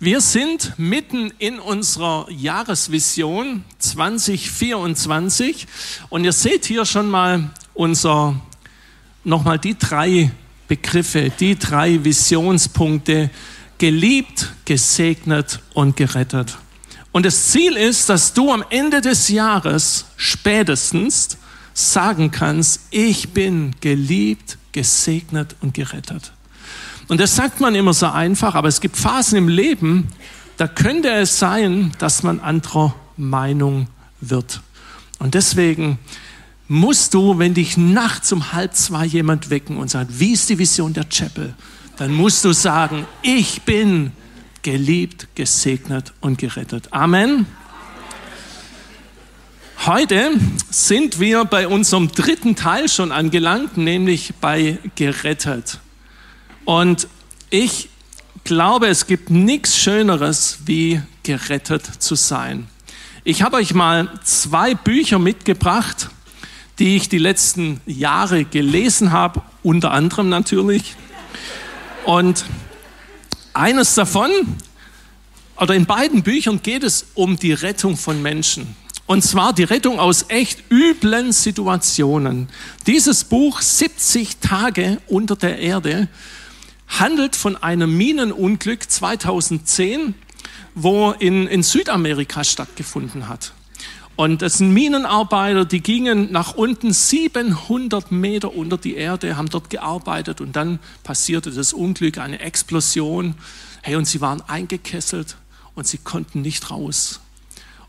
Wir sind mitten in unserer Jahresvision 2024 und ihr seht hier schon mal unser, nochmal die drei Begriffe, die drei Visionspunkte, geliebt, gesegnet und gerettet. Und das Ziel ist, dass du am Ende des Jahres spätestens sagen kannst, ich bin geliebt, gesegnet und gerettet. Und das sagt man immer so einfach, aber es gibt Phasen im Leben, da könnte es sein, dass man anderer Meinung wird. Und deswegen musst du, wenn dich nachts um halb zwei jemand wecken und sagt, wie ist die Vision der Chapel, dann musst du sagen, ich bin geliebt, gesegnet und gerettet. Amen. Heute sind wir bei unserem dritten Teil schon angelangt, nämlich bei gerettet. Und ich glaube, es gibt nichts Schöneres, wie gerettet zu sein. Ich habe euch mal zwei Bücher mitgebracht, die ich die letzten Jahre gelesen habe, unter anderem natürlich. Und eines davon, oder in beiden Büchern geht es um die Rettung von Menschen. Und zwar die Rettung aus echt üblen Situationen. Dieses Buch 70 Tage unter der Erde handelt von einem Minenunglück 2010, wo in, in Südamerika stattgefunden hat. Und das sind Minenarbeiter, die gingen nach unten 700 Meter unter die Erde, haben dort gearbeitet und dann passierte das Unglück, eine Explosion. Hey, und sie waren eingekesselt und sie konnten nicht raus.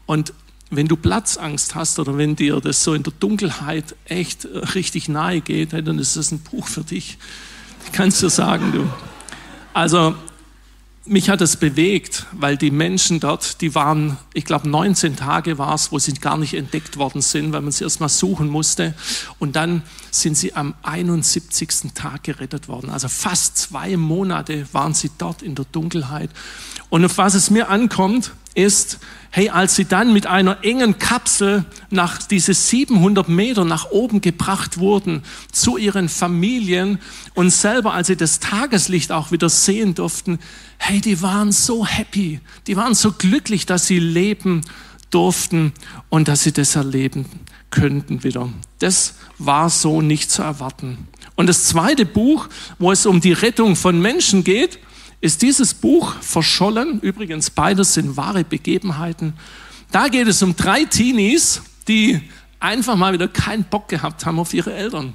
Und wenn du Platzangst hast oder wenn dir das so in der Dunkelheit echt richtig nahe geht, dann ist das ein Buch für dich kannst du sagen, du. Also, mich hat es bewegt, weil die Menschen dort, die waren, ich glaube, 19 Tage war es, wo sie gar nicht entdeckt worden sind, weil man sie erst mal suchen musste. Und dann sind sie am 71. Tag gerettet worden. Also fast zwei Monate waren sie dort in der Dunkelheit. Und auf was es mir ankommt, ist, hey, als sie dann mit einer engen Kapsel nach diese 700 Meter nach oben gebracht wurden zu ihren Familien und selber, als sie das Tageslicht auch wieder sehen durften, hey, die waren so happy, die waren so glücklich, dass sie leben durften und dass sie das erleben könnten wieder. Das war so nicht zu erwarten. Und das zweite Buch, wo es um die Rettung von Menschen geht, ist dieses Buch verschollen. Übrigens, beides sind wahre Begebenheiten. Da geht es um drei Teenies, die einfach mal wieder keinen Bock gehabt haben auf ihre Eltern.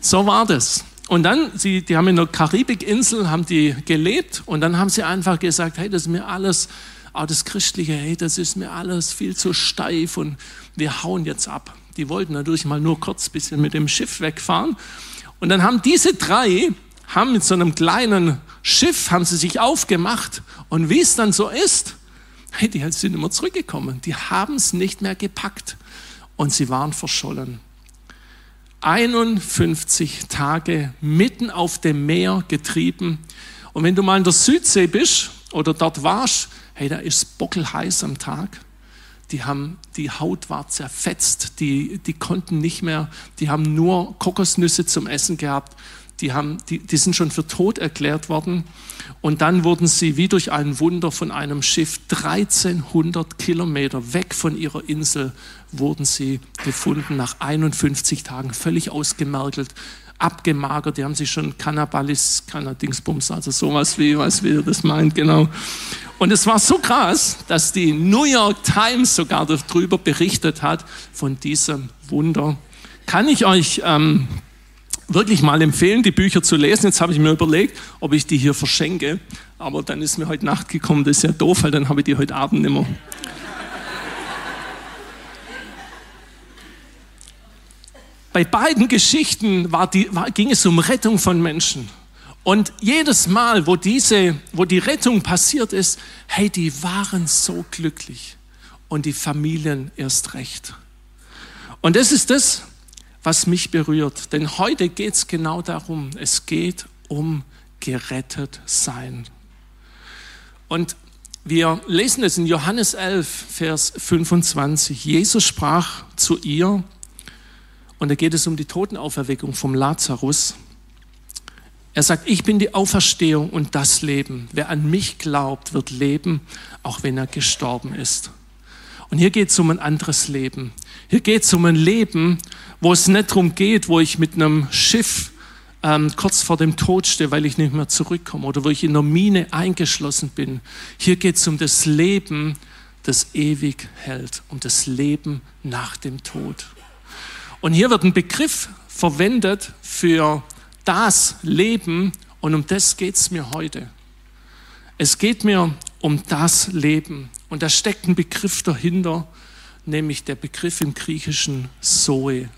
So war das. Und dann, sie, die haben in der Karibikinsel, haben die gelebt und dann haben sie einfach gesagt, hey, das ist mir alles, auch das Christliche, hey, das ist mir alles viel zu steif und wir hauen jetzt ab. Die wollten natürlich mal nur kurz ein bisschen mit dem Schiff wegfahren. Und dann haben diese drei haben mit so einem kleinen Schiff, haben sie sich aufgemacht. Und wie es dann so ist, hey, die sind immer zurückgekommen. Die haben es nicht mehr gepackt. Und sie waren verschollen. 51 Tage mitten auf dem Meer getrieben. Und wenn du mal in der Südsee bist oder dort warst, hey, da ist bockelheiß am Tag. Die haben, die Haut war zerfetzt, die, die konnten nicht mehr, die haben nur Kokosnüsse zum Essen gehabt die, haben, die, die sind schon für tot erklärt worden. Und dann wurden sie wie durch ein Wunder von einem Schiff 1300 Kilometer weg von ihrer Insel wurden sie gefunden nach 51 Tagen, völlig ausgemergelt, abgemagert. Die haben sich schon Cannabalis, Cannadingsbums, also sowas wie, was wie ihr das meint, genau. Und es war so krass, dass die New York Times sogar darüber berichtet hat, von diesem Wunder. Kann ich euch ähm, wirklich mal empfehlen, die Bücher zu lesen. Jetzt habe ich mir überlegt, ob ich die hier verschenke. Aber dann ist mir heute Nacht gekommen, das ist ja doof, weil dann habe ich die heute Abend nicht mehr. Bei beiden Geschichten war die, war, ging es um Rettung von Menschen. Und jedes Mal, wo, diese, wo die Rettung passiert ist, hey, die waren so glücklich. Und die Familien erst recht. Und das ist das, was mich berührt. Denn heute geht es genau darum. Es geht um gerettet sein. Und wir lesen es in Johannes 11, Vers 25. Jesus sprach zu ihr, und da geht es um die Totenauferweckung vom Lazarus. Er sagt, ich bin die Auferstehung und das Leben. Wer an mich glaubt, wird leben, auch wenn er gestorben ist. Und hier geht es um ein anderes Leben. Hier geht es um ein Leben, wo es nicht darum geht, wo ich mit einem Schiff ähm, kurz vor dem Tod stehe, weil ich nicht mehr zurückkomme oder wo ich in einer Mine eingeschlossen bin. Hier geht es um das Leben, das ewig hält, um das Leben nach dem Tod. Und hier wird ein Begriff verwendet für das Leben und um das geht es mir heute. Es geht mir um das Leben und da steckt ein Begriff dahinter, nämlich der Begriff im Griechischen Zoe.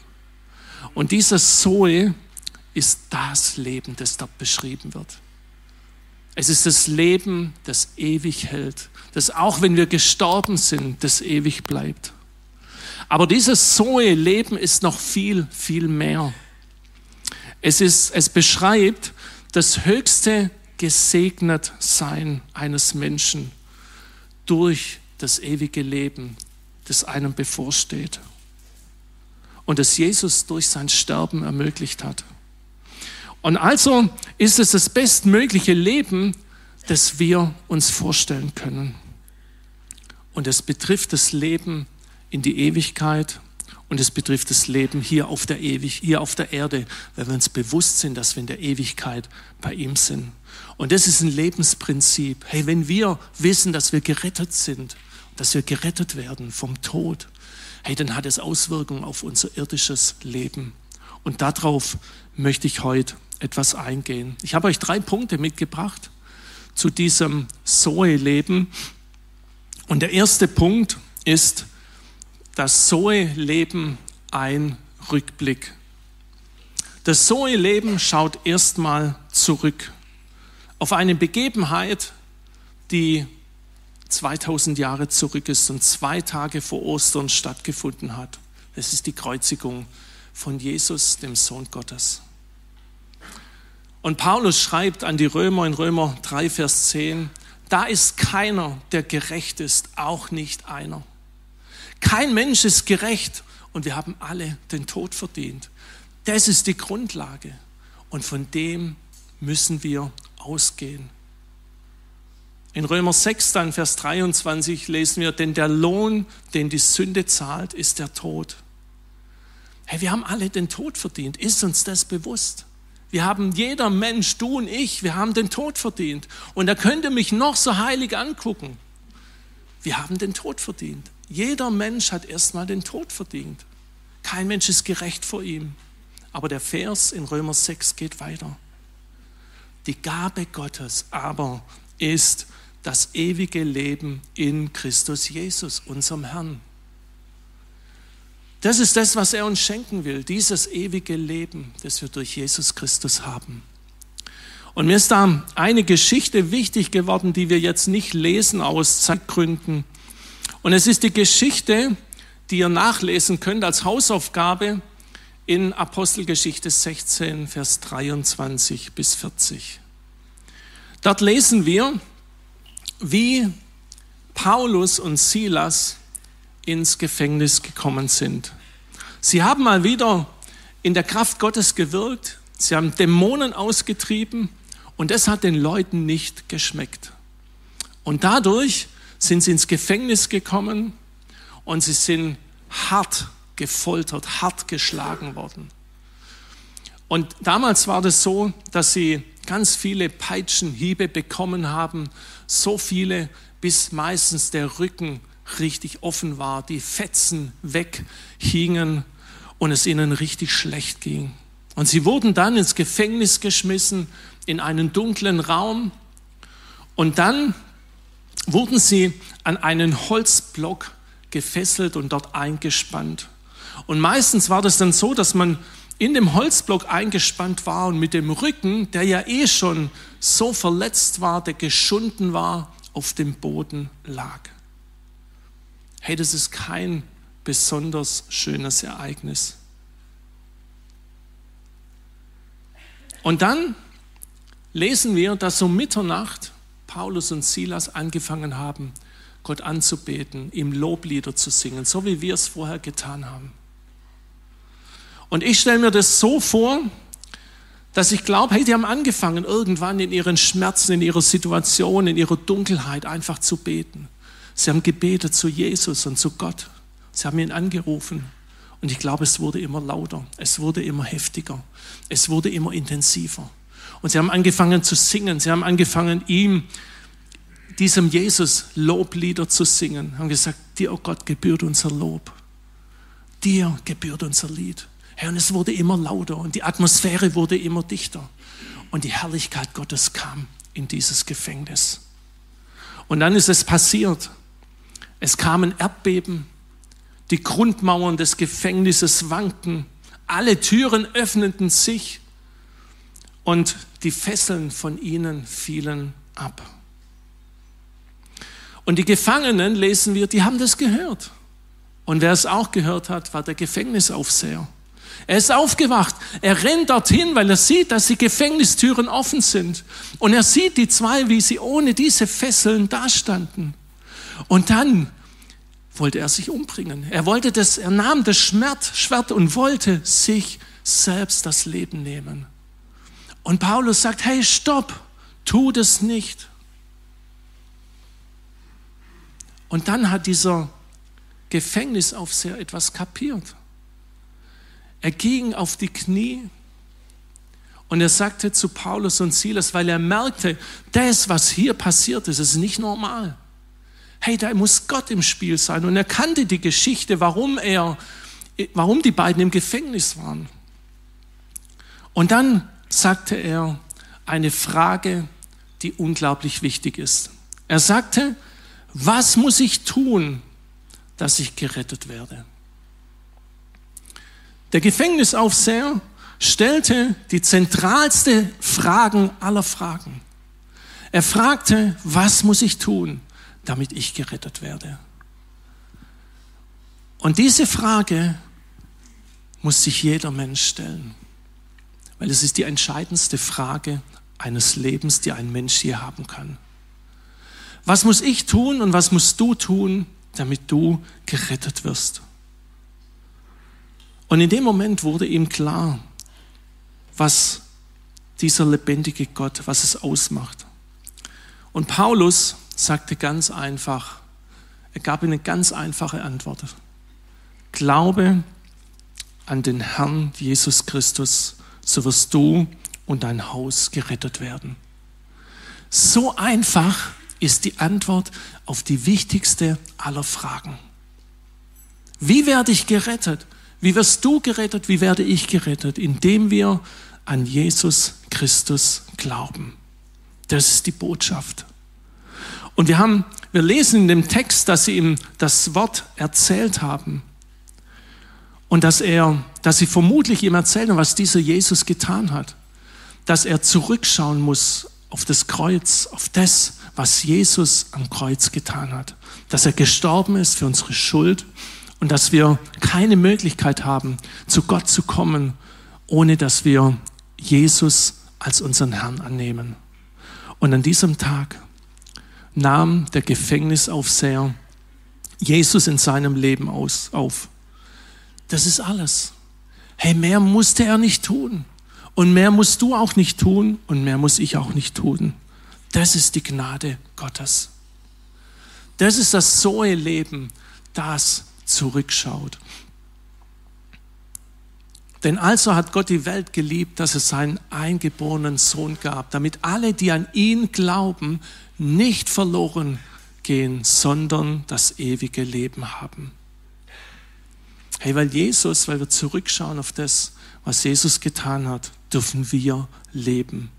Und dieser Zoe ist das Leben, das dort beschrieben wird. Es ist das Leben, das ewig hält, das auch wenn wir gestorben sind, das ewig bleibt. Aber dieses Zoe-Leben ist noch viel, viel mehr. Es, ist, es beschreibt das höchste Gesegnetsein eines Menschen durch das ewige Leben, das einem bevorsteht. Und das Jesus durch sein Sterben ermöglicht hat. Und also ist es das bestmögliche Leben, das wir uns vorstellen können. Und es betrifft das Leben in die Ewigkeit und es betrifft das Leben hier auf der Ewig, hier auf der Erde, weil wir uns bewusst sind, dass wir in der Ewigkeit bei ihm sind. Und das ist ein Lebensprinzip. Hey, wenn wir wissen, dass wir gerettet sind, dass wir gerettet werden vom Tod, hey, dann hat es Auswirkungen auf unser irdisches Leben. Und darauf möchte ich heute etwas eingehen. Ich habe euch drei Punkte mitgebracht zu diesem Zoe-Leben. Und der erste Punkt ist, das Zoe-Leben ein Rückblick. Das Zoe-Leben schaut erstmal zurück auf eine Begebenheit, die 2000 Jahre zurück ist und zwei Tage vor Ostern stattgefunden hat. Es ist die Kreuzigung von Jesus, dem Sohn Gottes. Und Paulus schreibt an die Römer in Römer 3, Vers 10, da ist keiner, der gerecht ist, auch nicht einer. Kein Mensch ist gerecht und wir haben alle den Tod verdient. Das ist die Grundlage und von dem müssen wir ausgehen. In Römer 6, dann Vers 23 lesen wir, denn der Lohn, den die Sünde zahlt, ist der Tod. Hey, wir haben alle den Tod verdient. Ist uns das bewusst? Wir haben, jeder Mensch, du und ich, wir haben den Tod verdient. Und er könnte mich noch so heilig angucken. Wir haben den Tod verdient. Jeder Mensch hat erstmal den Tod verdient. Kein Mensch ist gerecht vor ihm. Aber der Vers in Römer 6 geht weiter. Die Gabe Gottes aber ist das ewige Leben in Christus Jesus, unserem Herrn. Das ist das, was er uns schenken will, dieses ewige Leben, das wir durch Jesus Christus haben. Und mir ist da eine Geschichte wichtig geworden, die wir jetzt nicht lesen aus Zeitgründen. Und es ist die Geschichte, die ihr nachlesen könnt als Hausaufgabe in Apostelgeschichte 16, Vers 23 bis 40. Dort lesen wir, wie Paulus und Silas ins Gefängnis gekommen sind. Sie haben mal wieder in der Kraft Gottes gewirkt, sie haben Dämonen ausgetrieben und das hat den Leuten nicht geschmeckt. Und dadurch sind sie ins Gefängnis gekommen und sie sind hart gefoltert, hart geschlagen worden. Und damals war das so, dass sie ganz viele Peitschenhiebe bekommen haben, so viele, bis meistens der Rücken richtig offen war, die Fetzen weghingen und es ihnen richtig schlecht ging. Und sie wurden dann ins Gefängnis geschmissen, in einen dunklen Raum. Und dann wurden sie an einen Holzblock gefesselt und dort eingespannt. Und meistens war das dann so, dass man in dem Holzblock eingespannt war und mit dem Rücken, der ja eh schon so verletzt war, der geschunden war, auf dem Boden lag. Hey, das ist kein besonders schönes Ereignis. Und dann lesen wir, dass um Mitternacht Paulus und Silas angefangen haben, Gott anzubeten, ihm Loblieder zu singen, so wie wir es vorher getan haben. Und ich stelle mir das so vor, dass ich glaube, hey, die haben angefangen, irgendwann in ihren Schmerzen, in ihrer Situation, in ihrer Dunkelheit einfach zu beten. Sie haben gebetet zu Jesus und zu Gott. Sie haben ihn angerufen. Und ich glaube, es wurde immer lauter, es wurde immer heftiger, es wurde immer intensiver. Und sie haben angefangen zu singen, sie haben angefangen, ihm, diesem Jesus, Loblieder zu singen, haben gesagt, dir, oh Gott, gebührt unser Lob. Dir gebührt unser Lied. Herr, und es wurde immer lauter und die Atmosphäre wurde immer dichter. Und die Herrlichkeit Gottes kam in dieses Gefängnis. Und dann ist es passiert. Es kamen Erdbeben, die Grundmauern des Gefängnisses wanken, alle Türen öffneten sich und die Fesseln von ihnen fielen ab. Und die Gefangenen, lesen wir, die haben das gehört. Und wer es auch gehört hat, war der Gefängnisaufseher. Er ist aufgewacht. Er rennt dorthin, weil er sieht, dass die Gefängnistüren offen sind. Und er sieht die zwei, wie sie ohne diese Fesseln dastanden. Und dann wollte er sich umbringen. Er wollte das, er nahm das Schwert, Schwert und wollte sich selbst das Leben nehmen. Und Paulus sagt, hey, stopp, tu das nicht. Und dann hat dieser Gefängnisaufseher etwas kapiert. Er ging auf die Knie und er sagte zu Paulus und Silas, weil er merkte, das, was hier passiert ist, ist nicht normal. Hey, da muss Gott im Spiel sein. Und er kannte die Geschichte, warum er, warum die beiden im Gefängnis waren. Und dann sagte er eine Frage, die unglaublich wichtig ist. Er sagte, was muss ich tun, dass ich gerettet werde? Der Gefängnisaufseher stellte die zentralste Fragen aller Fragen. Er fragte, was muss ich tun, damit ich gerettet werde? Und diese Frage muss sich jeder Mensch stellen, weil es ist die entscheidendste Frage eines Lebens, die ein Mensch hier haben kann. Was muss ich tun und was musst du tun, damit du gerettet wirst? Und in dem Moment wurde ihm klar, was dieser lebendige Gott, was es ausmacht. Und Paulus sagte ganz einfach, er gab eine ganz einfache Antwort. Glaube an den Herrn Jesus Christus, so wirst du und dein Haus gerettet werden. So einfach ist die Antwort auf die wichtigste aller Fragen. Wie werde ich gerettet? Wie wirst du gerettet? Wie werde ich gerettet? Indem wir an Jesus Christus glauben. Das ist die Botschaft. Und wir haben, wir lesen in dem Text, dass sie ihm das Wort erzählt haben. Und dass er, dass sie vermutlich ihm erzählen, was dieser Jesus getan hat. Dass er zurückschauen muss auf das Kreuz, auf das, was Jesus am Kreuz getan hat. Dass er gestorben ist für unsere Schuld und dass wir keine Möglichkeit haben, zu Gott zu kommen, ohne dass wir Jesus als unseren Herrn annehmen. Und an diesem Tag nahm der Gefängnisaufseher Jesus in seinem Leben aus, auf. Das ist alles. Hey, mehr musste er nicht tun. Und mehr musst du auch nicht tun und mehr muss ich auch nicht tun. Das ist die Gnade Gottes. Das ist das Zoe-Leben, das zurückschaut. Denn also hat Gott die Welt geliebt, dass es seinen eingeborenen Sohn gab, damit alle, die an ihn glauben, nicht verloren gehen, sondern das ewige Leben haben. Hey, weil Jesus, weil wir zurückschauen auf das, was Jesus getan hat, dürfen wir leben.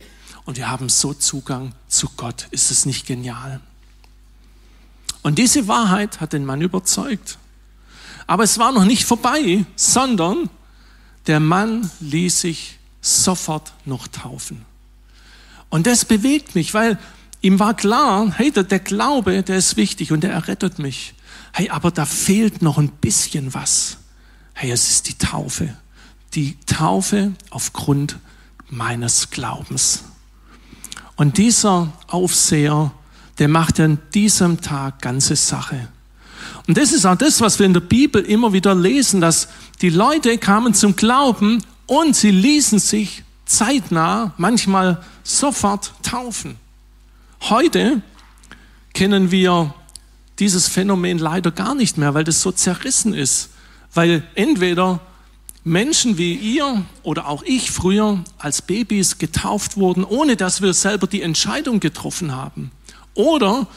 Und wir haben so Zugang zu Gott. Ist es nicht genial? Und diese Wahrheit hat den Mann überzeugt. Aber es war noch nicht vorbei, sondern der Mann ließ sich sofort noch taufen. Und das bewegt mich, weil ihm war klar, hey, der, der Glaube, der ist wichtig und der errettet mich. Hey, aber da fehlt noch ein bisschen was. Hey, es ist die Taufe. Die Taufe aufgrund meines Glaubens. Und dieser Aufseher, der macht an diesem Tag ganze Sache. Und das ist auch das, was wir in der Bibel immer wieder lesen, dass die Leute kamen zum Glauben und sie ließen sich zeitnah, manchmal sofort taufen. Heute kennen wir dieses Phänomen leider gar nicht mehr, weil das so zerrissen ist. Weil entweder Menschen wie ihr oder auch ich früher als Babys getauft wurden, ohne dass wir selber die Entscheidung getroffen haben. Oder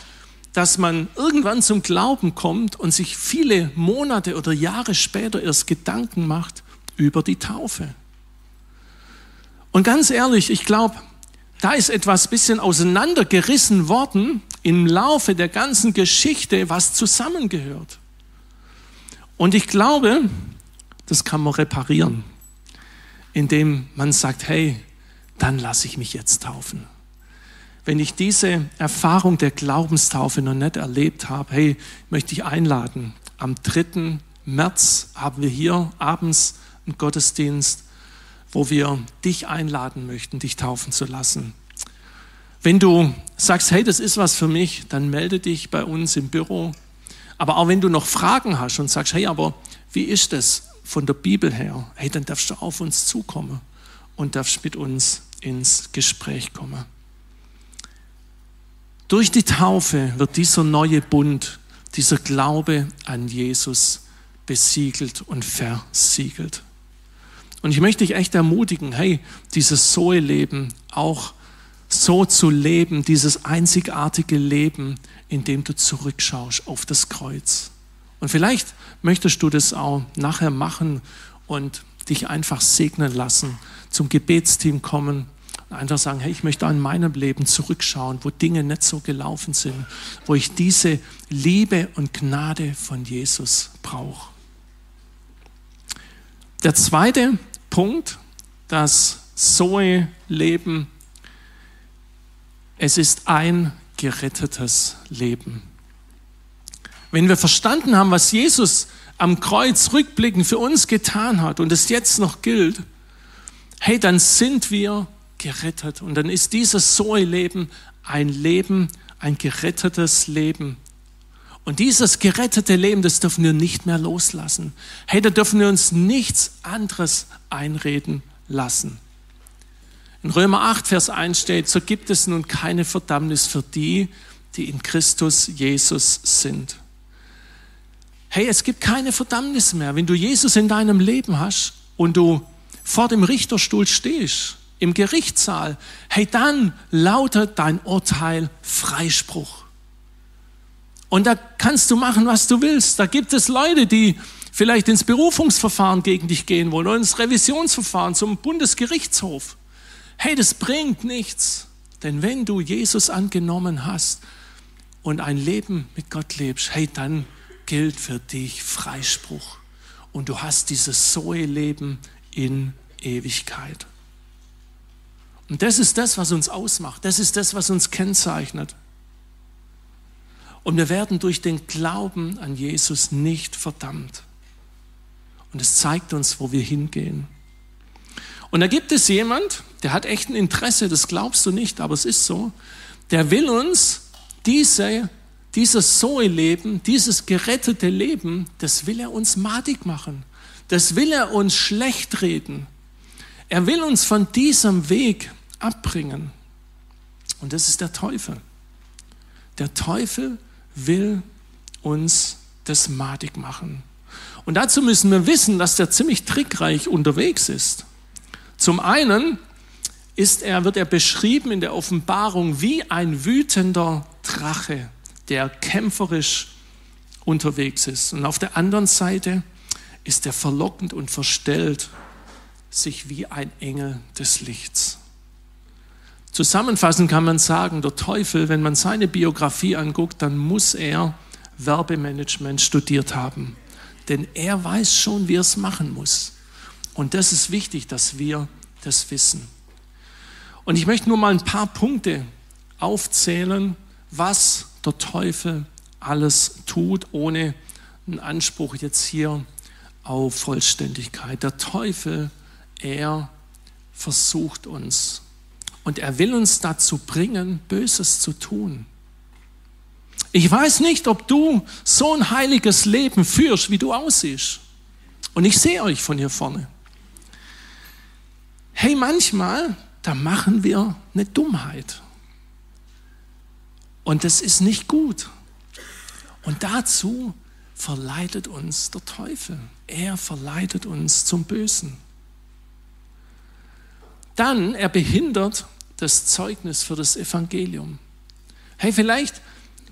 dass man irgendwann zum Glauben kommt und sich viele Monate oder Jahre später erst Gedanken macht über die Taufe. Und ganz ehrlich, ich glaube, da ist etwas bisschen auseinandergerissen worden im Laufe der ganzen Geschichte, was zusammengehört. Und ich glaube, das kann man reparieren, indem man sagt, hey, dann lasse ich mich jetzt taufen wenn ich diese Erfahrung der Glaubenstaufe noch nicht erlebt habe, hey, möchte ich einladen. Am 3. März haben wir hier abends einen Gottesdienst, wo wir dich einladen möchten, dich taufen zu lassen. Wenn du sagst, hey, das ist was für mich, dann melde dich bei uns im Büro. Aber auch wenn du noch Fragen hast und sagst, hey, aber wie ist das von der Bibel her? Hey, dann darfst du auf uns zukommen und darfst mit uns ins Gespräch kommen. Durch die Taufe wird dieser neue Bund, dieser Glaube an Jesus besiegelt und versiegelt. Und ich möchte dich echt ermutigen, hey, dieses Zoe-Leben auch so zu leben, dieses einzigartige Leben, in dem du zurückschaust auf das Kreuz. Und vielleicht möchtest du das auch nachher machen und dich einfach segnen lassen, zum Gebetsteam kommen Einfach sagen, hey, ich möchte an meinem Leben zurückschauen, wo Dinge nicht so gelaufen sind, wo ich diese Liebe und Gnade von Jesus brauche. Der zweite Punkt, das Zoe-Leben, es ist ein gerettetes Leben. Wenn wir verstanden haben, was Jesus am Kreuz rückblickend für uns getan hat und es jetzt noch gilt, hey, dann sind wir gerettet. Und dann ist dieses Zoe-Leben ein Leben, ein gerettetes Leben. Und dieses gerettete Leben, das dürfen wir nicht mehr loslassen. Hey, da dürfen wir uns nichts anderes einreden lassen. In Römer 8, Vers 1 steht, so gibt es nun keine Verdammnis für die, die in Christus Jesus sind. Hey, es gibt keine Verdammnis mehr. Wenn du Jesus in deinem Leben hast und du vor dem Richterstuhl stehst, im Gerichtssaal, hey, dann lautet dein Urteil Freispruch. Und da kannst du machen, was du willst. Da gibt es Leute, die vielleicht ins Berufungsverfahren gegen dich gehen wollen oder ins Revisionsverfahren zum Bundesgerichtshof. Hey, das bringt nichts. Denn wenn du Jesus angenommen hast und ein Leben mit Gott lebst, hey, dann gilt für dich Freispruch. Und du hast dieses Zoe-Leben in Ewigkeit. Und das ist das, was uns ausmacht. Das ist das, was uns kennzeichnet. Und wir werden durch den Glauben an Jesus nicht verdammt. Und es zeigt uns, wo wir hingehen. Und da gibt es jemand, der hat echt ein Interesse, das glaubst du nicht, aber es ist so, der will uns diese, dieses Zoe-Leben, dieses gerettete Leben, das will er uns madig machen. Das will er uns schlecht reden. Er will uns von diesem Weg abbringen. Und das ist der Teufel. Der Teufel will uns das madig machen. Und dazu müssen wir wissen, dass der ziemlich trickreich unterwegs ist. Zum einen ist er, wird er beschrieben in der Offenbarung wie ein wütender Drache, der kämpferisch unterwegs ist. Und auf der anderen Seite ist er verlockend und verstellt sich wie ein Engel des Lichts. Zusammenfassend kann man sagen, der Teufel, wenn man seine Biografie anguckt, dann muss er Werbemanagement studiert haben. Denn er weiß schon, wie er es machen muss. Und das ist wichtig, dass wir das wissen. Und ich möchte nur mal ein paar Punkte aufzählen, was der Teufel alles tut, ohne einen Anspruch jetzt hier auf Vollständigkeit. Der Teufel, er versucht uns. Und er will uns dazu bringen, Böses zu tun. Ich weiß nicht, ob du so ein heiliges Leben führst, wie du aussiehst. Und ich sehe euch von hier vorne. Hey, manchmal, da machen wir eine Dummheit. Und das ist nicht gut. Und dazu verleitet uns der Teufel. Er verleitet uns zum Bösen. Dann, er behindert das Zeugnis für das Evangelium. Hey, vielleicht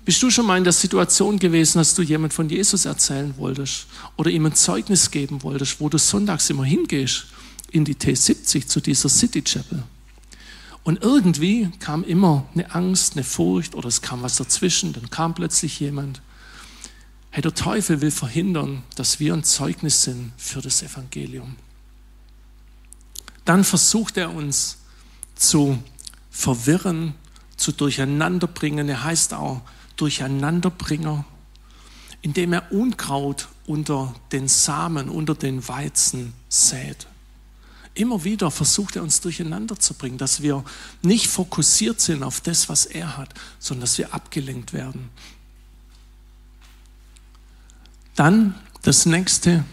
bist du schon mal in der Situation gewesen, dass du jemand von Jesus erzählen wolltest oder ihm ein Zeugnis geben wolltest, wo du sonntags immer hingehst in die T70 zu dieser City Chapel. Und irgendwie kam immer eine Angst, eine Furcht oder es kam was dazwischen, dann kam plötzlich jemand. Hey, der Teufel will verhindern, dass wir ein Zeugnis sind für das Evangelium. Dann versucht er uns zu verwirren, zu durcheinanderbringen. Er heißt auch Durcheinanderbringer, indem er Unkraut unter den Samen, unter den Weizen sät. Immer wieder versucht er uns durcheinander zu bringen, dass wir nicht fokussiert sind auf das, was er hat, sondern dass wir abgelenkt werden. Dann das nächste,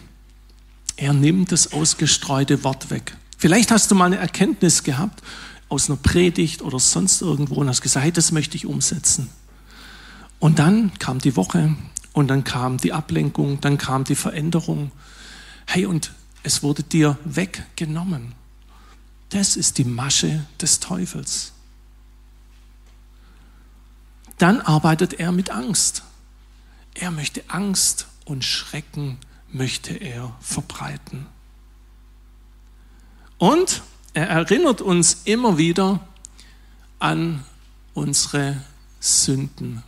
er nimmt das ausgestreute Wort weg. Vielleicht hast du mal eine Erkenntnis gehabt aus einer Predigt oder sonst irgendwo und hast gesagt, hey, das möchte ich umsetzen. Und dann kam die Woche und dann kam die Ablenkung, dann kam die Veränderung. Hey, und es wurde dir weggenommen. Das ist die Masche des Teufels. Dann arbeitet er mit Angst. Er möchte Angst und Schrecken möchte er verbreiten. Und er erinnert uns immer wieder an unsere Sünden.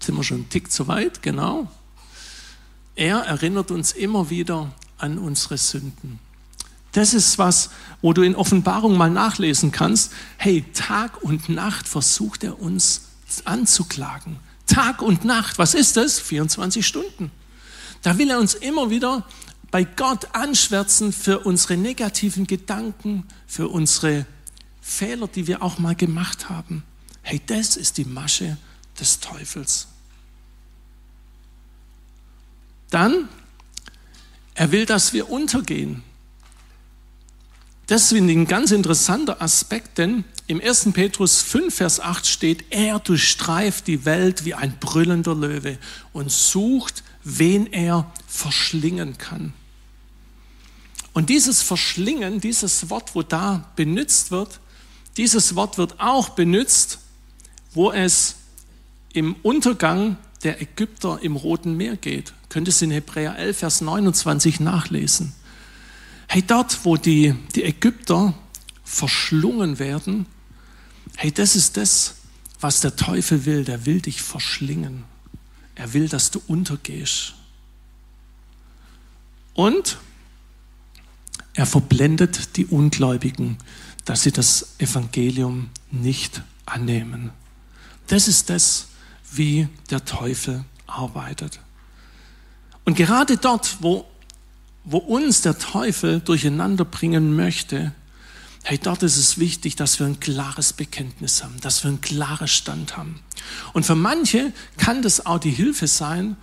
Sind wir schon einen Tick zu weit? Genau. Er erinnert uns immer wieder an unsere Sünden. Das ist was, wo du in Offenbarung mal nachlesen kannst. Hey, Tag und Nacht versucht er uns anzuklagen. Tag und Nacht, was ist das? 24 Stunden. Da will er uns immer wieder bei Gott anschwärzen für unsere negativen Gedanken, für unsere Fehler, die wir auch mal gemacht haben. Hey, das ist die Masche des Teufels. Dann, er will, dass wir untergehen. Das ist ein ganz interessanter Aspekt, denn im 1. Petrus 5, Vers 8 steht, er durchstreift die Welt wie ein brüllender Löwe und sucht wen er verschlingen kann. Und dieses Verschlingen, dieses Wort, wo da benutzt wird, dieses Wort wird auch benutzt, wo es im Untergang der Ägypter im Roten Meer geht. Könnt es in Hebräer 11, Vers 29 nachlesen. Hey, dort, wo die, die Ägypter verschlungen werden, hey, das ist das, was der Teufel will. Der will dich verschlingen. Er will, dass du untergehst. Und er verblendet die Ungläubigen, dass sie das Evangelium nicht annehmen. Das ist das, wie der Teufel arbeitet. Und gerade dort, wo, wo uns der Teufel durcheinander bringen möchte, Hey, dort ist es wichtig, dass wir ein klares Bekenntnis haben, dass wir einen klaren Stand haben. Und für manche kann das auch die Hilfe sein,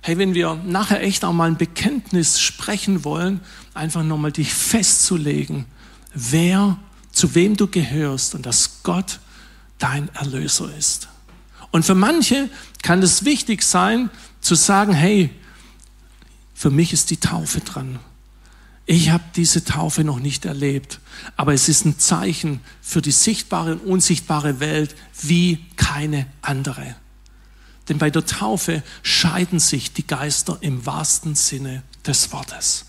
hey, wenn wir nachher echt auch mal ein Bekenntnis sprechen wollen, einfach nochmal dich festzulegen, wer, zu wem du gehörst und dass Gott dein Erlöser ist. Und für manche kann es wichtig sein, zu sagen, hey, für mich ist die Taufe dran. Ich habe diese Taufe noch nicht erlebt, aber es ist ein Zeichen für die sichtbare und unsichtbare Welt wie keine andere. Denn bei der Taufe scheiden sich die Geister im wahrsten Sinne des Wortes.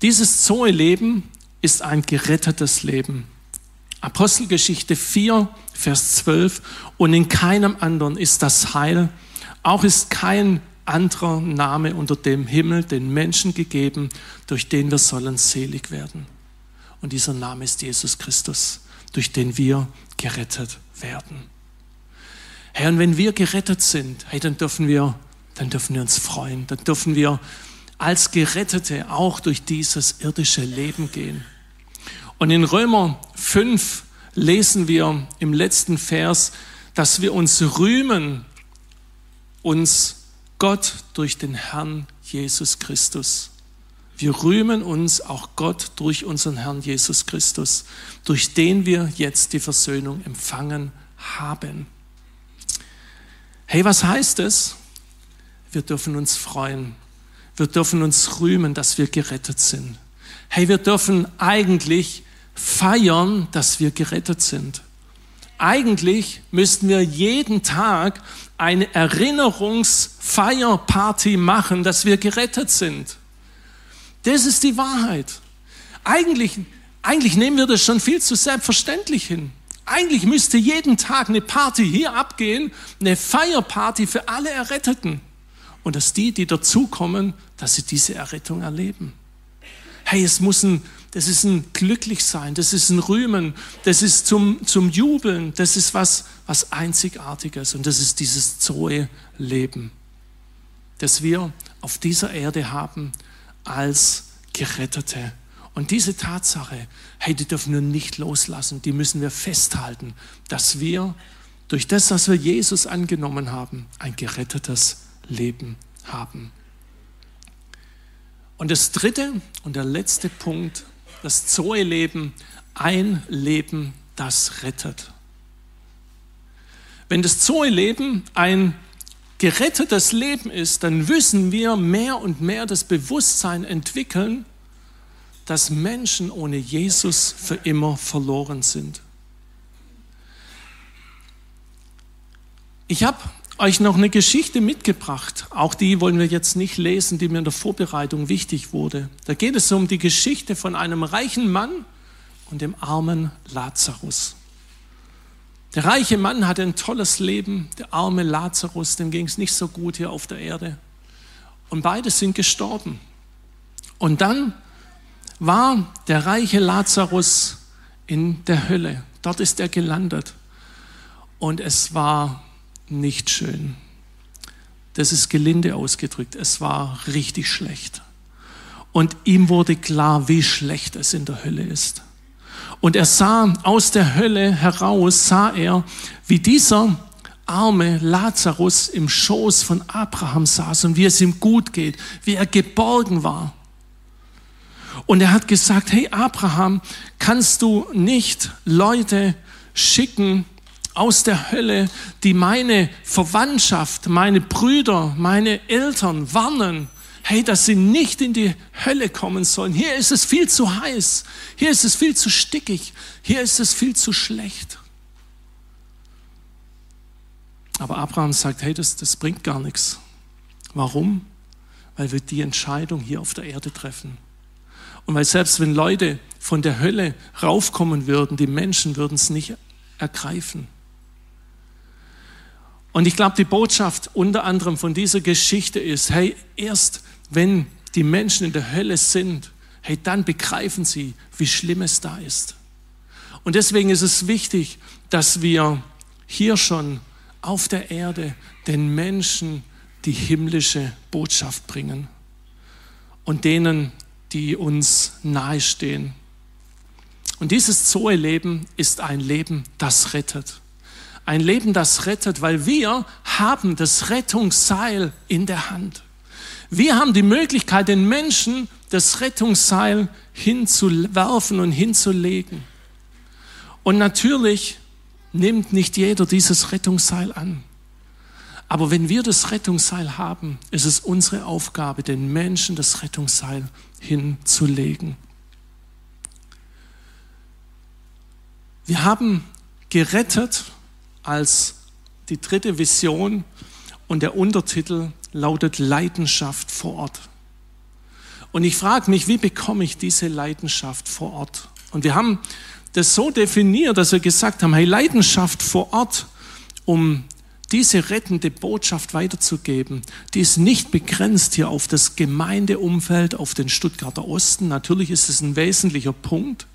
Dieses Zoe-Leben ist ein gerettetes Leben. Apostelgeschichte 4, Vers 12. Und in keinem anderen ist das Heil, auch ist kein anderer Name unter dem Himmel den Menschen gegeben, durch den wir sollen selig werden. Und dieser Name ist Jesus Christus, durch den wir gerettet werden. Herr, und wenn wir gerettet sind, hey, dann dürfen wir, dann dürfen wir uns freuen, dann dürfen wir als Gerettete auch durch dieses irdische Leben gehen. Und in Römer 5 lesen wir im letzten Vers, dass wir uns rühmen, uns Gott durch den Herrn Jesus Christus Wir rühmen uns auch Gott durch unseren Herrn Jesus Christus, durch den wir jetzt die Versöhnung empfangen haben. Hey, was heißt es? Wir dürfen uns freuen. Wir dürfen uns rühmen, dass wir gerettet sind. Hey, wir dürfen eigentlich feiern, dass wir gerettet sind. Eigentlich müssten wir jeden Tag eine Erinnerungsfeierparty machen, dass wir gerettet sind. Das ist die Wahrheit. Eigentlich, eigentlich nehmen wir das schon viel zu selbstverständlich hin. Eigentlich müsste jeden Tag eine Party hier abgehen, eine Feierparty für alle Erretteten. Und dass die, die dazukommen, dass sie diese Errettung erleben. Hey, es muss ein, das ist ein Glücklichsein, das ist ein Rühmen, das ist zum, zum Jubeln, das ist was, was Einzigartiges und das ist dieses Zoe-Leben, das wir auf dieser Erde haben als Gerettete. Und diese Tatsache, hey, die dürfen wir nicht loslassen, die müssen wir festhalten, dass wir durch das, was wir Jesus angenommen haben, ein gerettetes Leben haben. Und das dritte und der letzte Punkt, das Zoe-Leben, ein Leben, das rettet. Wenn das Zoe-Leben ein gerettetes Leben ist, dann müssen wir mehr und mehr das Bewusstsein entwickeln, dass Menschen ohne Jesus für immer verloren sind. Ich habe euch noch eine Geschichte mitgebracht. Auch die wollen wir jetzt nicht lesen, die mir in der Vorbereitung wichtig wurde. Da geht es um die Geschichte von einem reichen Mann und dem armen Lazarus. Der reiche Mann hatte ein tolles Leben, der arme Lazarus, dem ging es nicht so gut hier auf der Erde. Und beide sind gestorben. Und dann war der reiche Lazarus in der Hölle. Dort ist er gelandet. Und es war nicht schön. Das ist gelinde ausgedrückt. Es war richtig schlecht. Und ihm wurde klar, wie schlecht es in der Hölle ist. Und er sah aus der Hölle heraus, sah er, wie dieser arme Lazarus im Schoß von Abraham saß und wie es ihm gut geht, wie er geborgen war. Und er hat gesagt, hey Abraham, kannst du nicht Leute schicken aus der Hölle, die meine Verwandtschaft, meine Brüder, meine Eltern warnen, hey, dass sie nicht in die Hölle kommen sollen. Hier ist es viel zu heiß, hier ist es viel zu stickig, hier ist es viel zu schlecht. Aber Abraham sagt, hey, das, das bringt gar nichts. Warum? Weil wir die Entscheidung hier auf der Erde treffen. Und weil selbst wenn Leute von der Hölle raufkommen würden, die Menschen würden es nicht ergreifen. Und ich glaube, die Botschaft unter anderem von dieser Geschichte ist, hey, erst wenn die Menschen in der Hölle sind, hey, dann begreifen sie, wie schlimm es da ist. Und deswegen ist es wichtig, dass wir hier schon auf der Erde den Menschen die himmlische Botschaft bringen und denen, die uns nahestehen. Und dieses Zoe-Leben ist ein Leben, das rettet. Ein Leben, das rettet, weil wir haben das Rettungsseil in der Hand. Wir haben die Möglichkeit, den Menschen das Rettungsseil hinzuwerfen und hinzulegen. Und natürlich nimmt nicht jeder dieses Rettungsseil an. Aber wenn wir das Rettungsseil haben, ist es unsere Aufgabe, den Menschen das Rettungsseil hinzulegen. Wir haben gerettet als die dritte Vision und der Untertitel lautet Leidenschaft vor Ort. Und ich frage mich, wie bekomme ich diese Leidenschaft vor Ort? Und wir haben das so definiert, dass wir gesagt haben, hey, Leidenschaft vor Ort, um diese rettende Botschaft weiterzugeben, die ist nicht begrenzt hier auf das Gemeindeumfeld, auf den Stuttgarter Osten. Natürlich ist es ein wesentlicher Punkt,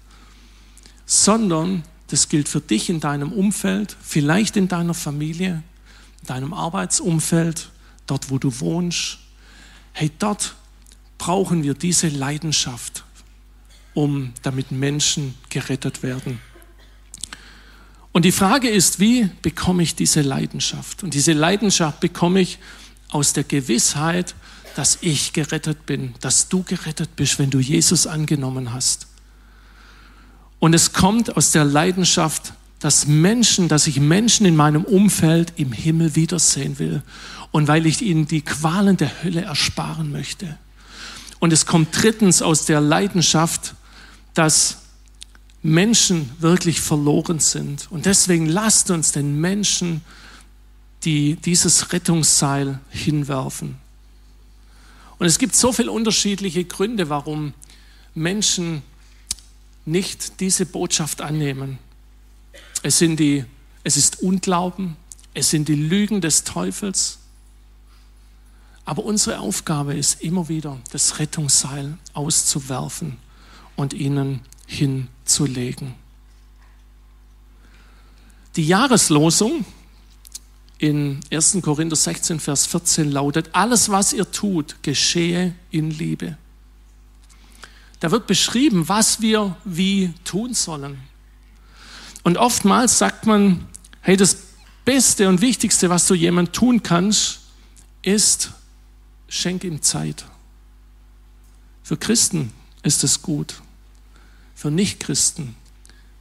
sondern das gilt für dich in deinem Umfeld, vielleicht in deiner Familie, in deinem Arbeitsumfeld, dort wo du wohnst. Hey, dort brauchen wir diese Leidenschaft, um damit Menschen gerettet werden. Und die Frage ist, wie bekomme ich diese Leidenschaft? Und diese Leidenschaft bekomme ich aus der Gewissheit, dass ich gerettet bin, dass du gerettet bist, wenn du Jesus angenommen hast. Und es kommt aus der Leidenschaft, dass Menschen, dass ich Menschen in meinem Umfeld im Himmel wiedersehen will und weil ich ihnen die Qualen der Hölle ersparen möchte. Und es kommt drittens aus der Leidenschaft, dass Menschen wirklich verloren sind. Und deswegen lasst uns den Menschen die dieses Rettungsseil hinwerfen. Und es gibt so viele unterschiedliche Gründe, warum Menschen nicht diese Botschaft annehmen. Es, sind die, es ist Unglauben, es sind die Lügen des Teufels. Aber unsere Aufgabe ist immer wieder, das Rettungsseil auszuwerfen und ihnen hinzulegen. Die Jahreslosung in 1. Korinther 16, Vers 14 lautet, alles, was ihr tut, geschehe in Liebe. Da wird beschrieben, was wir wie tun sollen. Und oftmals sagt man, hey, das Beste und Wichtigste, was du jemand tun kannst, ist, schenk ihm Zeit. Für Christen ist es gut. Für Nichtchristen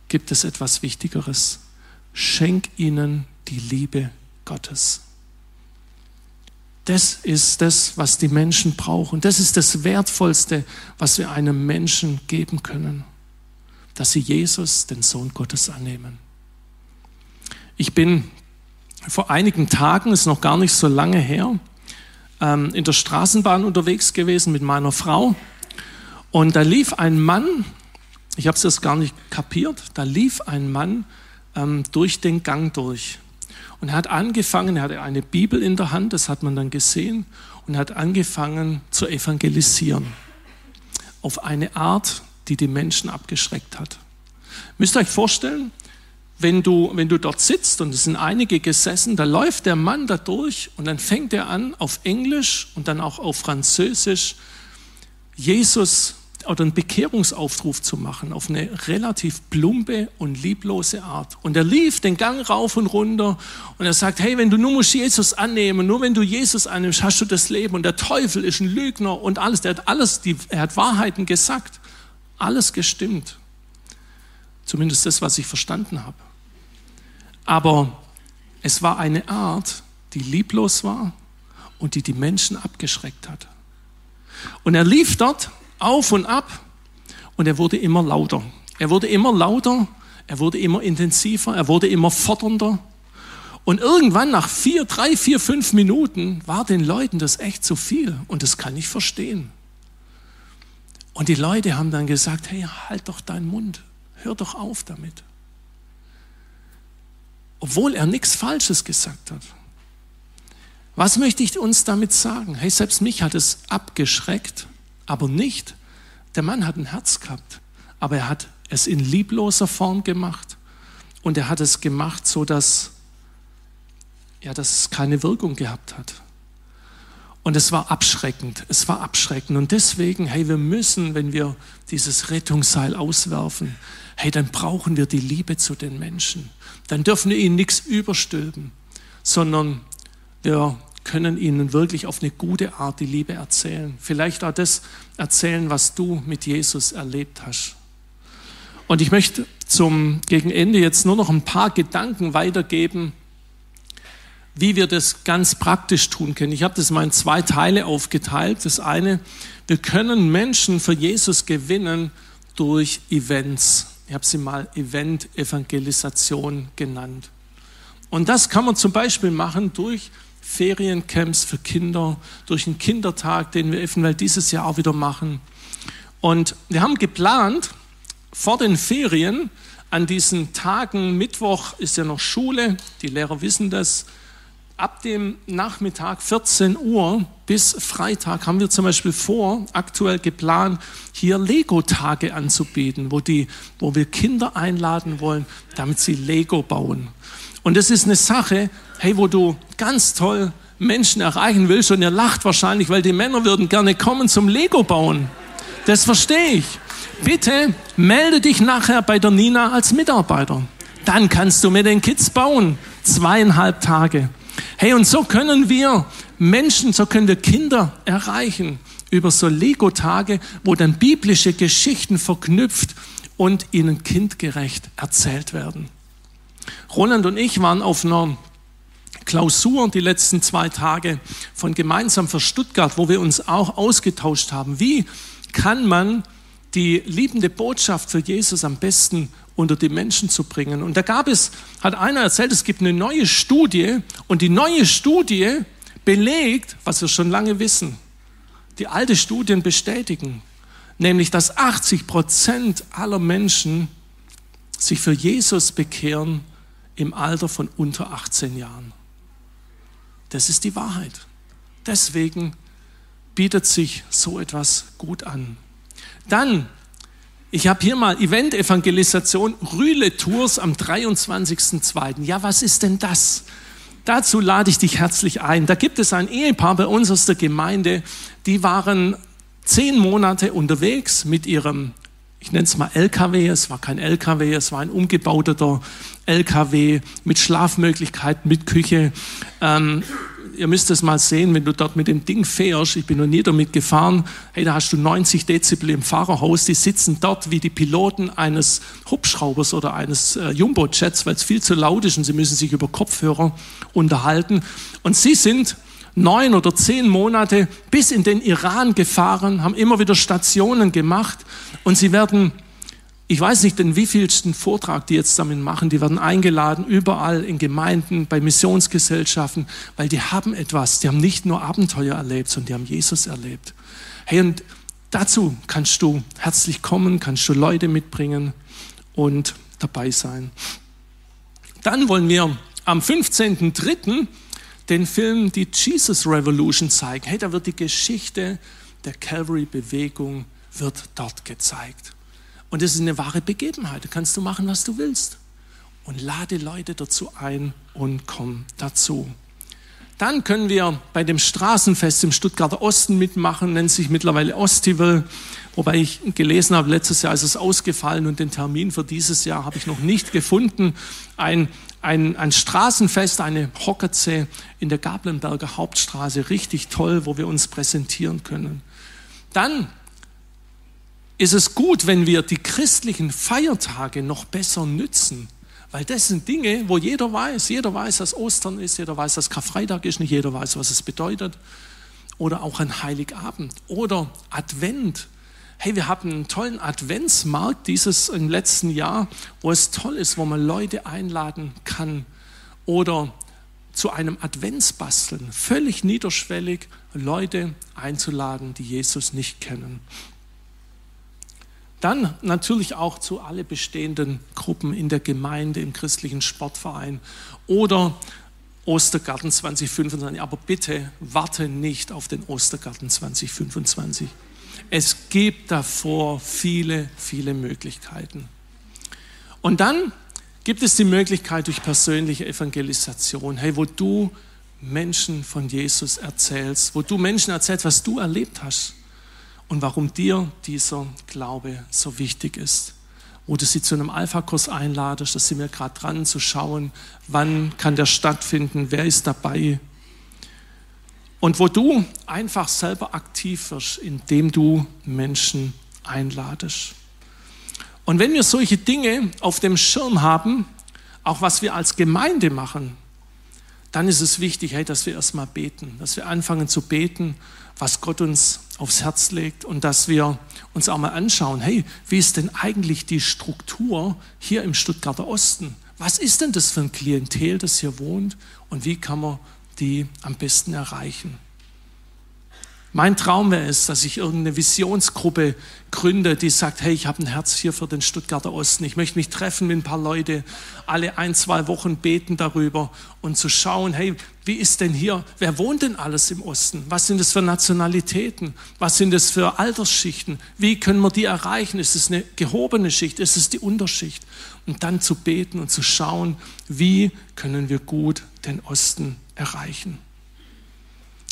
gibt es etwas Wichtigeres. Schenk ihnen die Liebe Gottes. Das ist das, was die Menschen brauchen. Das ist das Wertvollste, was wir einem Menschen geben können, dass sie Jesus, den Sohn Gottes, annehmen. Ich bin vor einigen Tagen, ist noch gar nicht so lange her, ähm, in der Straßenbahn unterwegs gewesen mit meiner Frau. Und da lief ein Mann, ich habe es jetzt gar nicht kapiert, da lief ein Mann ähm, durch den Gang durch. Und er hat angefangen, er hatte eine Bibel in der Hand, das hat man dann gesehen, und hat angefangen zu evangelisieren. Auf eine Art, die die Menschen abgeschreckt hat. Müsst ihr euch vorstellen, wenn du, wenn du dort sitzt und es sind einige gesessen, da läuft der Mann da durch und dann fängt er an, auf Englisch und dann auch auf Französisch Jesus oder einen Bekehrungsaufruf zu machen auf eine relativ plumpe und lieblose Art. Und er lief den Gang rauf und runter und er sagt, hey, wenn du nur musst Jesus annehmen, nur wenn du Jesus annimmst, hast du das Leben. Und der Teufel ist ein Lügner und alles, der hat alles, die, er hat Wahrheiten gesagt, alles gestimmt. Zumindest das, was ich verstanden habe. Aber es war eine Art, die lieblos war und die die Menschen abgeschreckt hat. Und er lief dort auf und ab und er wurde immer lauter. Er wurde immer lauter, er wurde immer intensiver, er wurde immer fordernder. Und irgendwann nach vier, drei, vier, fünf Minuten war den Leuten das echt zu viel und das kann ich verstehen. Und die Leute haben dann gesagt, hey, halt doch deinen Mund, hör doch auf damit. Obwohl er nichts Falsches gesagt hat. Was möchte ich uns damit sagen? Hey, selbst mich hat es abgeschreckt, aber nicht. Der Mann hat ein Herz gehabt, aber er hat es in liebloser Form gemacht und er hat es gemacht, so dass, ja, dass es keine Wirkung gehabt hat. Und es war abschreckend, es war abschreckend. Und deswegen, hey, wir müssen, wenn wir dieses Rettungsseil auswerfen, hey, dann brauchen wir die Liebe zu den Menschen. Dann dürfen wir ihnen nichts überstülpen, sondern wir können ihnen wirklich auf eine gute Art die Liebe erzählen. Vielleicht auch das erzählen, was du mit Jesus erlebt hast. Und ich möchte zum gegen Ende jetzt nur noch ein paar Gedanken weitergeben, wie wir das ganz praktisch tun können. Ich habe das mal in zwei Teile aufgeteilt. Das eine, wir können Menschen für Jesus gewinnen durch Events. Ich habe sie mal Event-Evangelisation genannt. Und das kann man zum Beispiel machen durch Feriencamps für Kinder, durch einen Kindertag, den wir eventuell dieses Jahr auch wieder machen. Und wir haben geplant, vor den Ferien, an diesen Tagen, Mittwoch ist ja noch Schule, die Lehrer wissen das, ab dem Nachmittag 14 Uhr bis Freitag haben wir zum Beispiel vor, aktuell geplant, hier Lego-Tage anzubieten, wo, die, wo wir Kinder einladen wollen, damit sie Lego bauen. Und das ist eine Sache, hey, wo du ganz toll Menschen erreichen willst und ihr lacht wahrscheinlich, weil die Männer würden gerne kommen zum Lego bauen. Das verstehe ich. Bitte melde dich nachher bei der Nina als Mitarbeiter. Dann kannst du mit den Kids bauen. Zweieinhalb Tage. Hey, und so können wir Menschen, so können wir Kinder erreichen über so Lego-Tage, wo dann biblische Geschichten verknüpft und ihnen kindgerecht erzählt werden. Roland und ich waren auf einer Klausur die letzten zwei Tage von Gemeinsam für Stuttgart, wo wir uns auch ausgetauscht haben. Wie kann man die liebende Botschaft für Jesus am besten unter die Menschen zu bringen? Und da gab es, hat einer erzählt, es gibt eine neue Studie und die neue Studie belegt, was wir schon lange wissen. Die alte Studien bestätigen, nämlich dass 80 Prozent aller Menschen sich für Jesus bekehren im Alter von unter 18 Jahren. Das ist die Wahrheit. Deswegen bietet sich so etwas gut an. Dann, ich habe hier mal Event-Evangelisation, Rühle-Tours am 23.02. Ja, was ist denn das? Dazu lade ich dich herzlich ein. Da gibt es ein Ehepaar bei uns aus der Gemeinde, die waren zehn Monate unterwegs mit ihrem, ich nenne es mal LKW, es war kein LKW, es war ein umgebauter LKW mit Schlafmöglichkeiten, mit Küche. Ähm, ihr müsst es mal sehen, wenn du dort mit dem Ding fährst, ich bin noch nie damit gefahren, hey, da hast du 90 Dezibel im Fahrerhaus, die sitzen dort wie die Piloten eines Hubschraubers oder eines äh, Jumbo-Jets, weil es viel zu laut ist und sie müssen sich über Kopfhörer unterhalten. Und sie sind neun oder zehn Monate bis in den Iran gefahren, haben immer wieder Stationen gemacht und sie werden ich weiß nicht, den wievielsten Vortrag die jetzt damit machen. Die werden eingeladen, überall in Gemeinden, bei Missionsgesellschaften, weil die haben etwas. Die haben nicht nur Abenteuer erlebt, sondern die haben Jesus erlebt. Hey, und dazu kannst du herzlich kommen, kannst du Leute mitbringen und dabei sein. Dann wollen wir am 15.03. den Film Die Jesus Revolution zeigen. Hey, da wird die Geschichte der Calvary-Bewegung wird dort gezeigt. Und es ist eine wahre Begebenheit. Da kannst du machen, was du willst. Und lade Leute dazu ein und komm dazu. Dann können wir bei dem Straßenfest im Stuttgarter Osten mitmachen, nennt sich mittlerweile Ostival, wobei ich gelesen habe, letztes Jahr ist es ausgefallen und den Termin für dieses Jahr habe ich noch nicht gefunden. Ein, ein, ein Straßenfest, eine Hockerze in der Gablenberger Hauptstraße, richtig toll, wo wir uns präsentieren können. Dann ist es gut, wenn wir die christlichen Feiertage noch besser nützen. Weil das sind Dinge, wo jeder weiß, jeder weiß, dass Ostern ist, jeder weiß, dass Karfreitag ist, nicht jeder weiß, was es bedeutet. Oder auch ein Heiligabend oder Advent. Hey, wir haben einen tollen Adventsmarkt dieses im letzten Jahr, wo es toll ist, wo man Leute einladen kann. Oder zu einem Adventsbasteln, völlig niederschwellig Leute einzuladen, die Jesus nicht kennen. Dann natürlich auch zu alle bestehenden Gruppen in der Gemeinde, im christlichen Sportverein oder Ostergarten 2025. Aber bitte warte nicht auf den Ostergarten 2025. Es gibt davor viele, viele Möglichkeiten. Und dann gibt es die Möglichkeit durch persönliche Evangelisation, hey, wo du Menschen von Jesus erzählst, wo du Menschen erzählst, was du erlebt hast und warum dir dieser Glaube so wichtig ist. Wo du sie zu einem Alpha-Kurs einladest, dass sie mir gerade dran zu schauen, wann kann der stattfinden, wer ist dabei. Und wo du einfach selber aktiv wirst, indem du Menschen einladest. Und wenn wir solche Dinge auf dem Schirm haben, auch was wir als Gemeinde machen, dann ist es wichtig, hey, dass wir erstmal beten, dass wir anfangen zu beten was Gott uns aufs Herz legt und dass wir uns auch mal anschauen, hey, wie ist denn eigentlich die Struktur hier im Stuttgarter Osten? Was ist denn das für ein Klientel, das hier wohnt und wie kann man die am besten erreichen? Mein Traum wäre es, dass ich irgendeine Visionsgruppe gründe, die sagt, hey, ich habe ein Herz hier für den Stuttgarter Osten. Ich möchte mich treffen mit ein paar Leute, alle ein, zwei Wochen beten darüber und zu schauen, hey, wie ist denn hier, wer wohnt denn alles im Osten? Was sind es für Nationalitäten? Was sind es für Altersschichten? Wie können wir die erreichen? Ist es eine gehobene Schicht? Ist es die Unterschicht? Und dann zu beten und zu schauen, wie können wir gut den Osten erreichen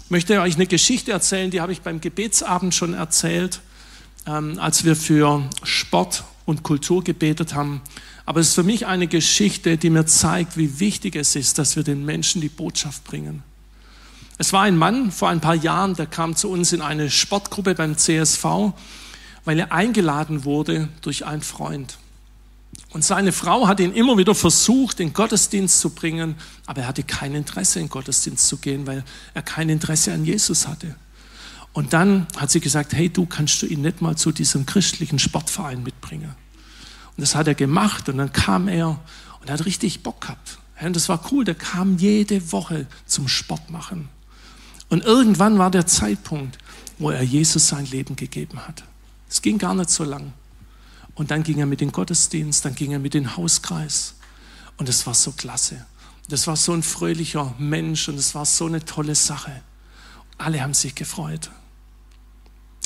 möchte euch eine Geschichte erzählen, die habe ich beim Gebetsabend schon erzählt, ähm, als wir für Sport und Kultur gebetet haben. Aber es ist für mich eine Geschichte, die mir zeigt, wie wichtig es ist, dass wir den Menschen die Botschaft bringen. Es war ein Mann vor ein paar Jahren, der kam zu uns in eine Sportgruppe beim CSV, weil er eingeladen wurde durch einen Freund. Und seine Frau hat ihn immer wieder versucht, in Gottesdienst zu bringen, aber er hatte kein Interesse, in Gottesdienst zu gehen, weil er kein Interesse an Jesus hatte. Und dann hat sie gesagt, hey, du kannst du ihn nicht mal zu diesem christlichen Sportverein mitbringen. Und das hat er gemacht und dann kam er und er hat richtig Bock gehabt. Und das war cool, der kam jede Woche zum Sport machen. Und irgendwann war der Zeitpunkt, wo er Jesus sein Leben gegeben hat. Es ging gar nicht so lang. Und dann ging er mit dem Gottesdienst, dann ging er mit dem Hauskreis. Und es war so klasse. Das war so ein fröhlicher Mensch und es war so eine tolle Sache. Alle haben sich gefreut.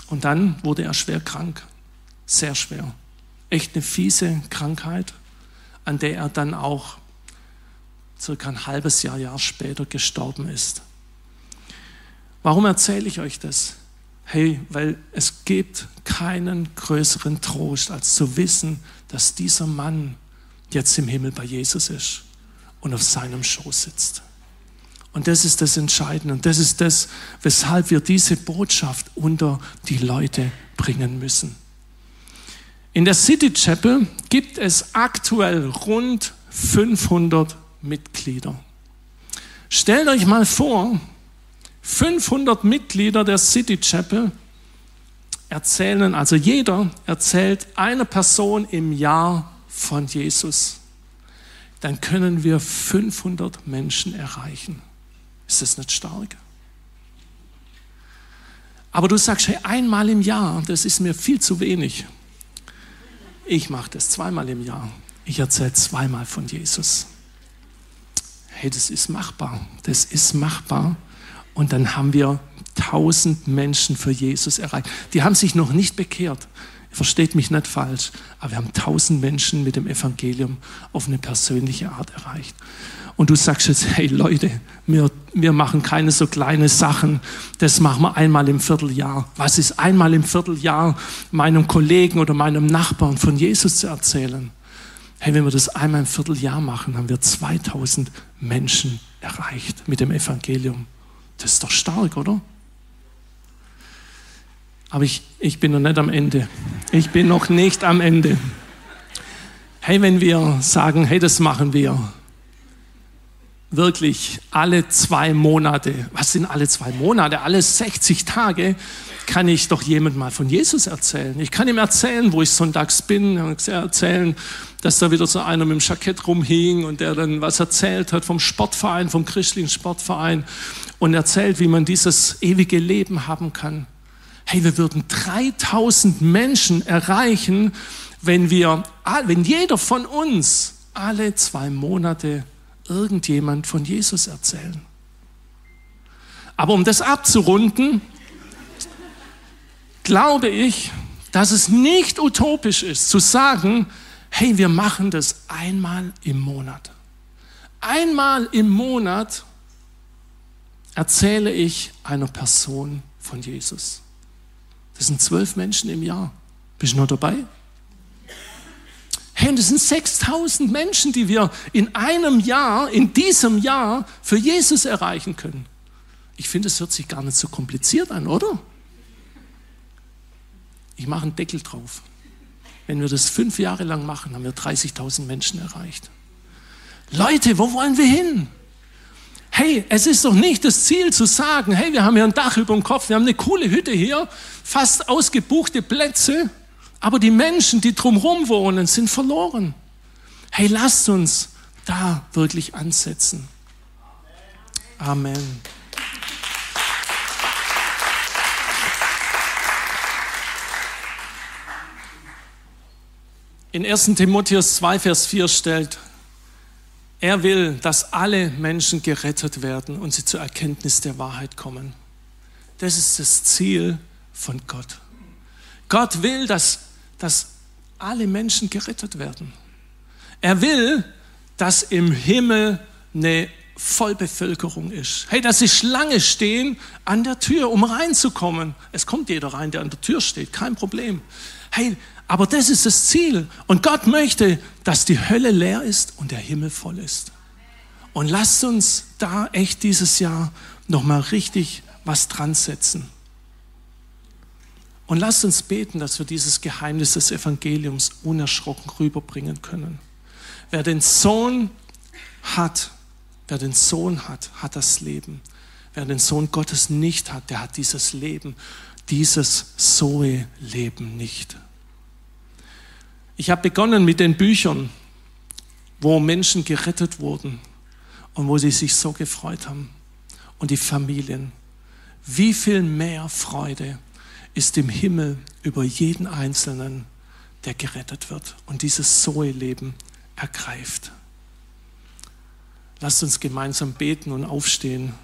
Und dann wurde er schwer krank. Sehr schwer. Echt eine fiese Krankheit, an der er dann auch circa ein halbes Jahr, Jahr später gestorben ist. Warum erzähle ich euch das? Hey, weil es gibt keinen größeren Trost, als zu wissen, dass dieser Mann jetzt im Himmel bei Jesus ist und auf seinem Schoß sitzt. Und das ist das Entscheidende. Und das ist das, weshalb wir diese Botschaft unter die Leute bringen müssen. In der City Chapel gibt es aktuell rund 500 Mitglieder. Stellt euch mal vor, 500 Mitglieder der City Chapel erzählen, also jeder erzählt einer Person im Jahr von Jesus. Dann können wir 500 Menschen erreichen. Ist das nicht stark? Aber du sagst, hey, einmal im Jahr, das ist mir viel zu wenig. Ich mache das zweimal im Jahr. Ich erzähle zweimal von Jesus. Hey, das ist machbar. Das ist machbar. Und dann haben wir tausend Menschen für Jesus erreicht. Die haben sich noch nicht bekehrt. Versteht mich nicht falsch, aber wir haben tausend Menschen mit dem Evangelium auf eine persönliche Art erreicht. Und du sagst jetzt, hey Leute, wir, wir machen keine so kleine Sachen, das machen wir einmal im Vierteljahr. Was ist einmal im Vierteljahr meinem Kollegen oder meinem Nachbarn von Jesus zu erzählen? Hey, wenn wir das einmal im Vierteljahr machen, haben wir 2000 Menschen erreicht mit dem Evangelium. Das ist doch stark, oder? Aber ich, ich bin noch nicht am Ende. Ich bin noch nicht am Ende. Hey, wenn wir sagen, hey, das machen wir wirklich alle zwei Monate, was sind alle zwei Monate, alle 60 Tage, kann ich doch jemand mal von Jesus erzählen. Ich kann ihm erzählen, wo ich sonntags bin, erzählen, dass da wieder so einer mit dem Jackett rumhing und der dann was erzählt hat vom Sportverein, vom christlichen Sportverein und erzählt, wie man dieses ewige Leben haben kann. Hey, wir würden 3000 Menschen erreichen, wenn wir, wenn jeder von uns alle zwei Monate irgendjemand von Jesus erzählen. Aber um das abzurunden, glaube ich, dass es nicht utopisch ist zu sagen, hey, wir machen das einmal im Monat. Einmal im Monat erzähle ich einer Person von Jesus. Das sind zwölf Menschen im Jahr. Bist du noch dabei? Hey, das sind 6000 Menschen, die wir in einem Jahr, in diesem Jahr für Jesus erreichen können. Ich finde, es hört sich gar nicht so kompliziert an, oder? Ich mache einen Deckel drauf. Wenn wir das fünf Jahre lang machen, haben wir 30.000 Menschen erreicht. Leute, wo wollen wir hin? Hey, es ist doch nicht das Ziel zu sagen, hey, wir haben hier ein Dach über dem Kopf, wir haben eine coole Hütte hier, fast ausgebuchte Plätze, aber die Menschen, die drumherum wohnen, sind verloren. Hey, lasst uns da wirklich ansetzen. Amen. In 1 Timotheus 2, Vers 4 stellt, er will, dass alle Menschen gerettet werden und sie zur Erkenntnis der Wahrheit kommen. Das ist das Ziel von Gott. Gott will, dass, dass alle Menschen gerettet werden. Er will, dass im Himmel eine Vollbevölkerung ist. Hey, dass sie Schlange stehen an der Tür, um reinzukommen. Es kommt jeder rein, der an der Tür steht, kein Problem. Hey, aber das ist das Ziel. Und Gott möchte, dass die Hölle leer ist und der Himmel voll ist. Und lasst uns da echt dieses Jahr nochmal richtig was dran setzen. Und lasst uns beten, dass wir dieses Geheimnis des Evangeliums unerschrocken rüberbringen können. Wer den Sohn hat, wer den Sohn hat, hat das Leben. Wer den Sohn Gottes nicht hat, der hat dieses Leben, dieses Zoe-Leben nicht. Ich habe begonnen mit den Büchern, wo Menschen gerettet wurden und wo sie sich so gefreut haben. Und die Familien. Wie viel mehr Freude ist im Himmel über jeden Einzelnen, der gerettet wird und dieses Zoe-Leben ergreift. Lasst uns gemeinsam beten und aufstehen.